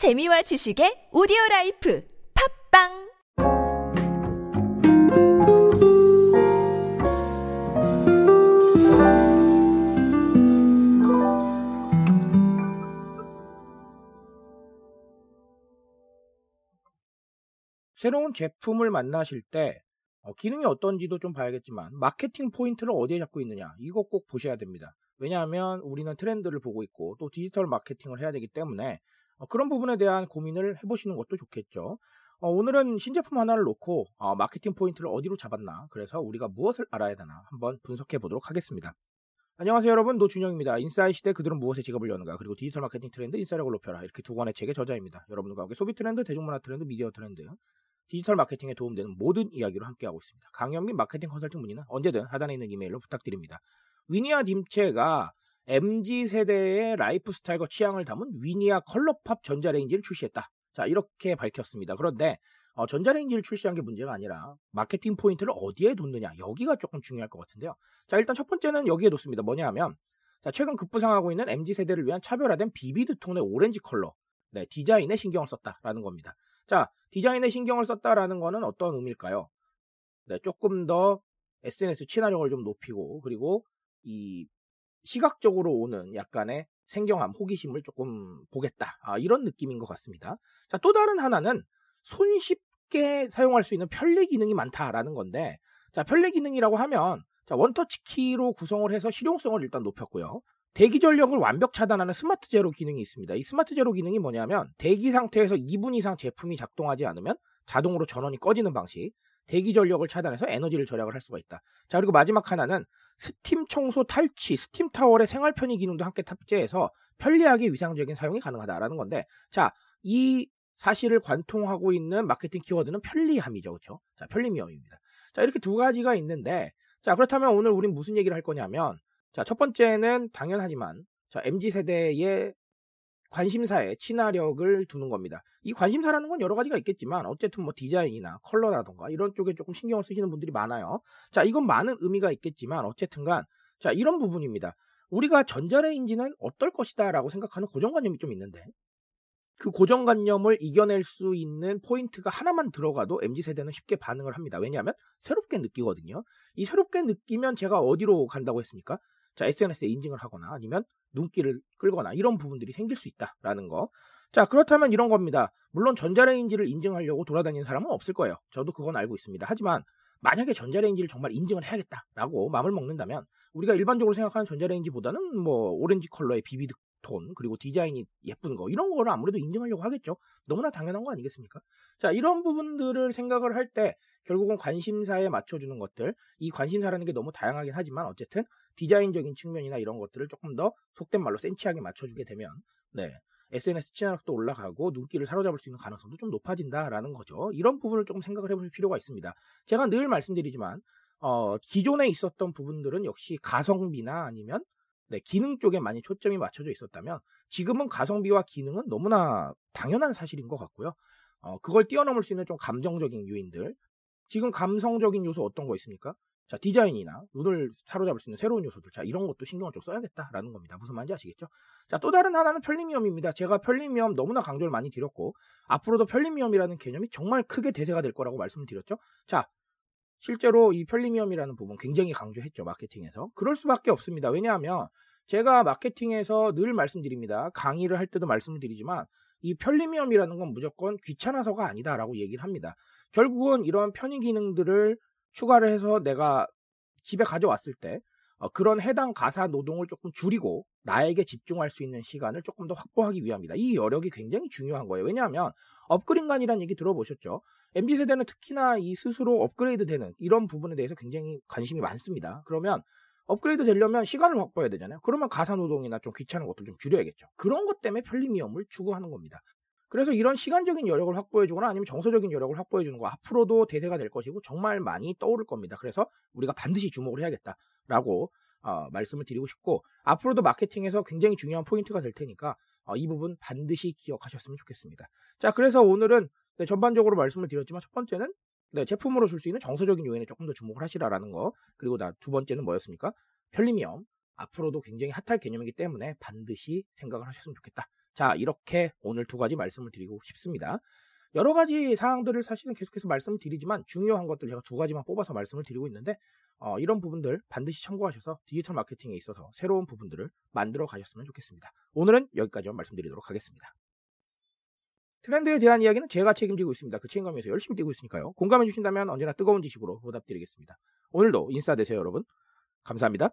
재미와 지식의 오디오 life 팟빵 새로운 제품을 만나실 때 어, 기능이 어떤지도 좀 봐야겠지만 마케팅 포인트를 어디에 잡고 있느냐 이거 꼭 보셔야 됩니다. 왜냐하면 우리는 트렌드를 보고 있고 또 디지털 마케팅을 해야 되기 때문에 어, 그런 부분에 대한 고민을 해보시는 것도 좋겠죠. 어, 오늘은 신제품 하나를 놓고 어, 마케팅 포인트를 어디로 잡았나 그래서 우리가 무엇을 알아야 되나 한번 분석해 보도록 하겠습니다. 안녕하세요 여러분 노준영입니다. 인싸의 시대 그들은 무엇에 지갑을 여는가 그리고 디지털 마케팅 트렌드 인싸력을 높여라 이렇게 두 권의 책의 저자입니다. 여러분과 함께 소비 트렌드, 대중문화 트렌드, 미디어 트렌드 디지털 마케팅에 도움되는 모든 이야기로 함께하고 있습니다. 강연 및 마케팅 컨설팅 문의는 언제든 하단에 있는 이메일로 부탁드립니다. 위니아 딤채가 MZ 세대의 라이프 스타일과 취향을 담은 위니아 컬러팝 전자레인지를 출시했다. 자 이렇게 밝혔습니다. 그런데 어, 전자레인지를 출시한 게 문제가 아니라 마케팅 포인트를 어디에 뒀느냐 여기가 조금 중요할 것 같은데요. 자 일단 첫 번째는 여기에 뒀습니다. 뭐냐 하면 자 최근 급부상하고 있는 MZ 세대를 위한 차별화된 vivid 톤의 오렌지 컬러 네, 디자인에 신경을 썼다라는 겁니다. 자 디자인에 신경을 썼다라는 거는 어떤 의미일까요? 네, 조금 더 SNS 친화력을 좀 높이고 그리고 이 시각적으로 오는 약간의 생경함, 호기심을 조금 보겠다. 아, 이런 느낌인 것 같습니다. 자, 또 다른 하나는 손쉽게 사용할 수 있는 편리 기능이 많다라는 건데, 자, 편리 기능이라고 하면, 자, 원터치 키로 구성을 해서 실용성을 일단 높였고요. 대기 전력을 완벽 차단하는 스마트 제로 기능이 있습니다. 이 스마트 제로 기능이 뭐냐면, 대기 상태에서 2분 이상 제품이 작동하지 않으면 자동으로 전원이 꺼지는 방식, 대기 전력을 차단해서 에너지를 절약을 할 수가 있다. 자, 그리고 마지막 하나는 스팀 청소 탈취, 스팀 타월의 생활 편의 기능도 함께 탑재해서 편리하게 위생적인 사용이 가능하다라는 건데, 자, 이 사실을 관통하고 있는 마케팅 키워드는 편리함이죠. 그렇죠? 자, 편리미엄입니다. 자, 이렇게 두 가지가 있는데, 자, 그렇다면 오늘 우린 무슨 얘기를 할 거냐면, 자, 첫 번째는 당연하지만, 자, MZ 세대의 관심사에 친화력을 두는 겁니다. 이 관심사라는 건 여러 가지가 있겠지만 어쨌든 뭐 디자인이나 컬러라던가 이런 쪽에 조금 신경을 쓰시는 분들이 많아요. 자, 이건 많은 의미가 있겠지만 어쨌든간 자, 이런 부분입니다. 우리가 전자레인지는 어떨 것이다라고 생각하는 고정관념이 좀 있는데 그 고정관념을 이겨낼 수 있는 포인트가 하나만 들어가도 MZ 세대는 쉽게 반응을 합니다. 왜냐하면 새롭게 느끼거든요. 이 새롭게 느끼면 제가 어디로 간다고 했습니까? 자, SNS에 인증을 하거나 아니면 눈길을 끌거나 이런 부분들이 생길 수 있다라는 거. 자, 그렇다면 이런 겁니다. 물론 전자레인지를 인증하려고 돌아다니는 사람은 없을 거예요. 저도 그건 알고 있습니다. 하지만 만약에 전자레인지를 정말 인증을 해야겠다라고 마음을 먹는다면 우리가 일반적으로 생각하는 전자레인지보다는 뭐 오렌지 컬러의 비비드 톤 그리고 디자인이 예쁜 거 이런 거를 아무래도 인증하려고 하겠죠. 너무나 당연한 거 아니겠습니까? 자, 이런 부분들을 생각을 할 때 결국은 관심사에 맞춰주는 것들 이 관심사라는 게 너무 다양하긴 하지만 어쨌든 디자인적인 측면이나 이런 것들을 조금 더 속된 말로 센치하게 맞춰주게 되면 네 SNS 친화력도 올라가고 눈길을 사로잡을 수 있는 가능성도 좀 높아진다라는 거죠. 이런 부분을 조금 생각을 해볼 필요가 있습니다. 제가 늘 말씀드리지만 어, 기존에 있었던 부분들은 역시 가성비나 아니면 네, 기능 쪽에 많이 초점이 맞춰져 있었다면 지금은 가성비와 기능은 너무나 당연한 사실인 것 같고요. 어, 그걸 뛰어넘을 수 있는 좀 감정적인 요인들. 지금 감성적인 요소 어떤 거 있습니까? 자, 디자인이나 눈을 사로잡을 수 있는 새로운 요소들. 자, 이런 것도 신경을 좀 써야겠다라는 겁니다. 무슨 말인지 아시겠죠? 자, 또 다른 하나는 편리미엄입니다. 제가 편리미엄 너무나 강조를 많이 드렸고, 앞으로도 편리미엄이라는 개념이 정말 크게 대세가 될 거라고 말씀을 드렸죠. 자, 실제로 이 편리미엄이라는 부분 굉장히 강조했죠. 마케팅에서. 그럴 수밖에 없습니다. 왜냐하면 제가 마케팅에서 늘 말씀드립니다. 강의를 할 때도 말씀을 드리지만 이 편리미엄이라는 건 무조건 귀찮아서가 아니다라고 얘기를 합니다. 결국은 이런 편의 기능들을 추가를 해서 내가 집에 가져왔을 때 어, 그런 해당 가사 노동을 조금 줄이고 나에게 집중할 수 있는 시간을 조금 더 확보하기 위함이다. 이 여력이 굉장히 중요한 거예요. 왜냐하면 업그레이드간이라는 얘기 들어보셨죠? MZ 세대는 특히나 이 스스로 업그레이드 되는 이런 부분에 대해서 굉장히 관심이 많습니다. 그러면 업그레이드 되려면 시간을 확보해야 되잖아요. 그러면 가사 노동이나 좀 귀찮은 것도 좀 줄여야겠죠. 그런 것 때문에 편리미엄을 추구하는 겁니다. 그래서 이런 시간적인 여력을 확보해주거나 아니면 정서적인 여력을 확보해주는 거 앞으로도 대세가 될 것이고 정말 많이 떠오를 겁니다. 그래서 우리가 반드시 주목을 해야겠다라고 어, 말씀을 드리고 싶고 앞으로도 마케팅에서 굉장히 중요한 포인트가 될 테니까 어, 이 부분 반드시 기억하셨으면 좋겠습니다. 자, 그래서 오늘은 네, 전반적으로 말씀을 드렸지만 첫 번째는 네, 제품으로 줄 수 있는 정서적인 요인에 조금 더 주목을 하시라라는 거. 그리고 나 두 번째는 뭐였습니까? 편리미엄. 앞으로도 굉장히 핫할 개념이기 때문에 반드시 생각을 하셨으면 좋겠다. 자, 이렇게 오늘 두 가지 말씀을 드리고 싶습니다. 여러 가지 사항들을 사실은 계속해서 말씀을 드리지만 중요한 것들 제가 두 가지만 뽑아서 말씀을 드리고 있는데 어, 이런 부분들 반드시 참고하셔서 디지털 마케팅에 있어서 새로운 부분들을 만들어 가셨으면 좋겠습니다. 오늘은 여기까지만 말씀드리도록 하겠습니다. 트렌드에 대한 이야기는 제가 책임지고 있습니다. 그 책임감에서 열심히 뛰고 있으니까요. 공감해 주신다면 언제나 뜨거운 지식으로 보답드리겠습니다. 오늘도 인싸 되세요, 여러분. 감사합니다.